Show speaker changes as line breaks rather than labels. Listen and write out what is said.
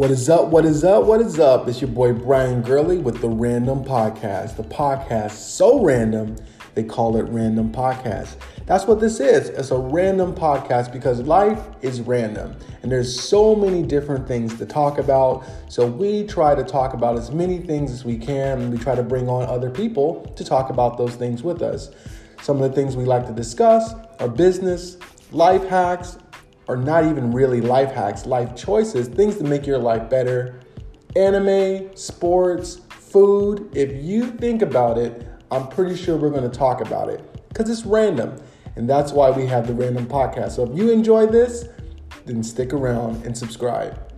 What is up? What is up? What is up? It's your boy Brian Gurley with the Random Podcast. The podcast so random they call it Random Podcast. That's what this is. It's a random podcast because life is random and there's so many different things to talk about. So we try to talk about as many things as we can and we try to bring on other people to talk about those things with us. Some of the things we like to discuss are business, life hacks, or not even really life hacks, life choices, things to make your life better. Anime, sports, food. If you think about it, I'm pretty sure we're going to talk about it because it's random. And that's why we have the random podcast. So if you enjoy this, then stick around and subscribe.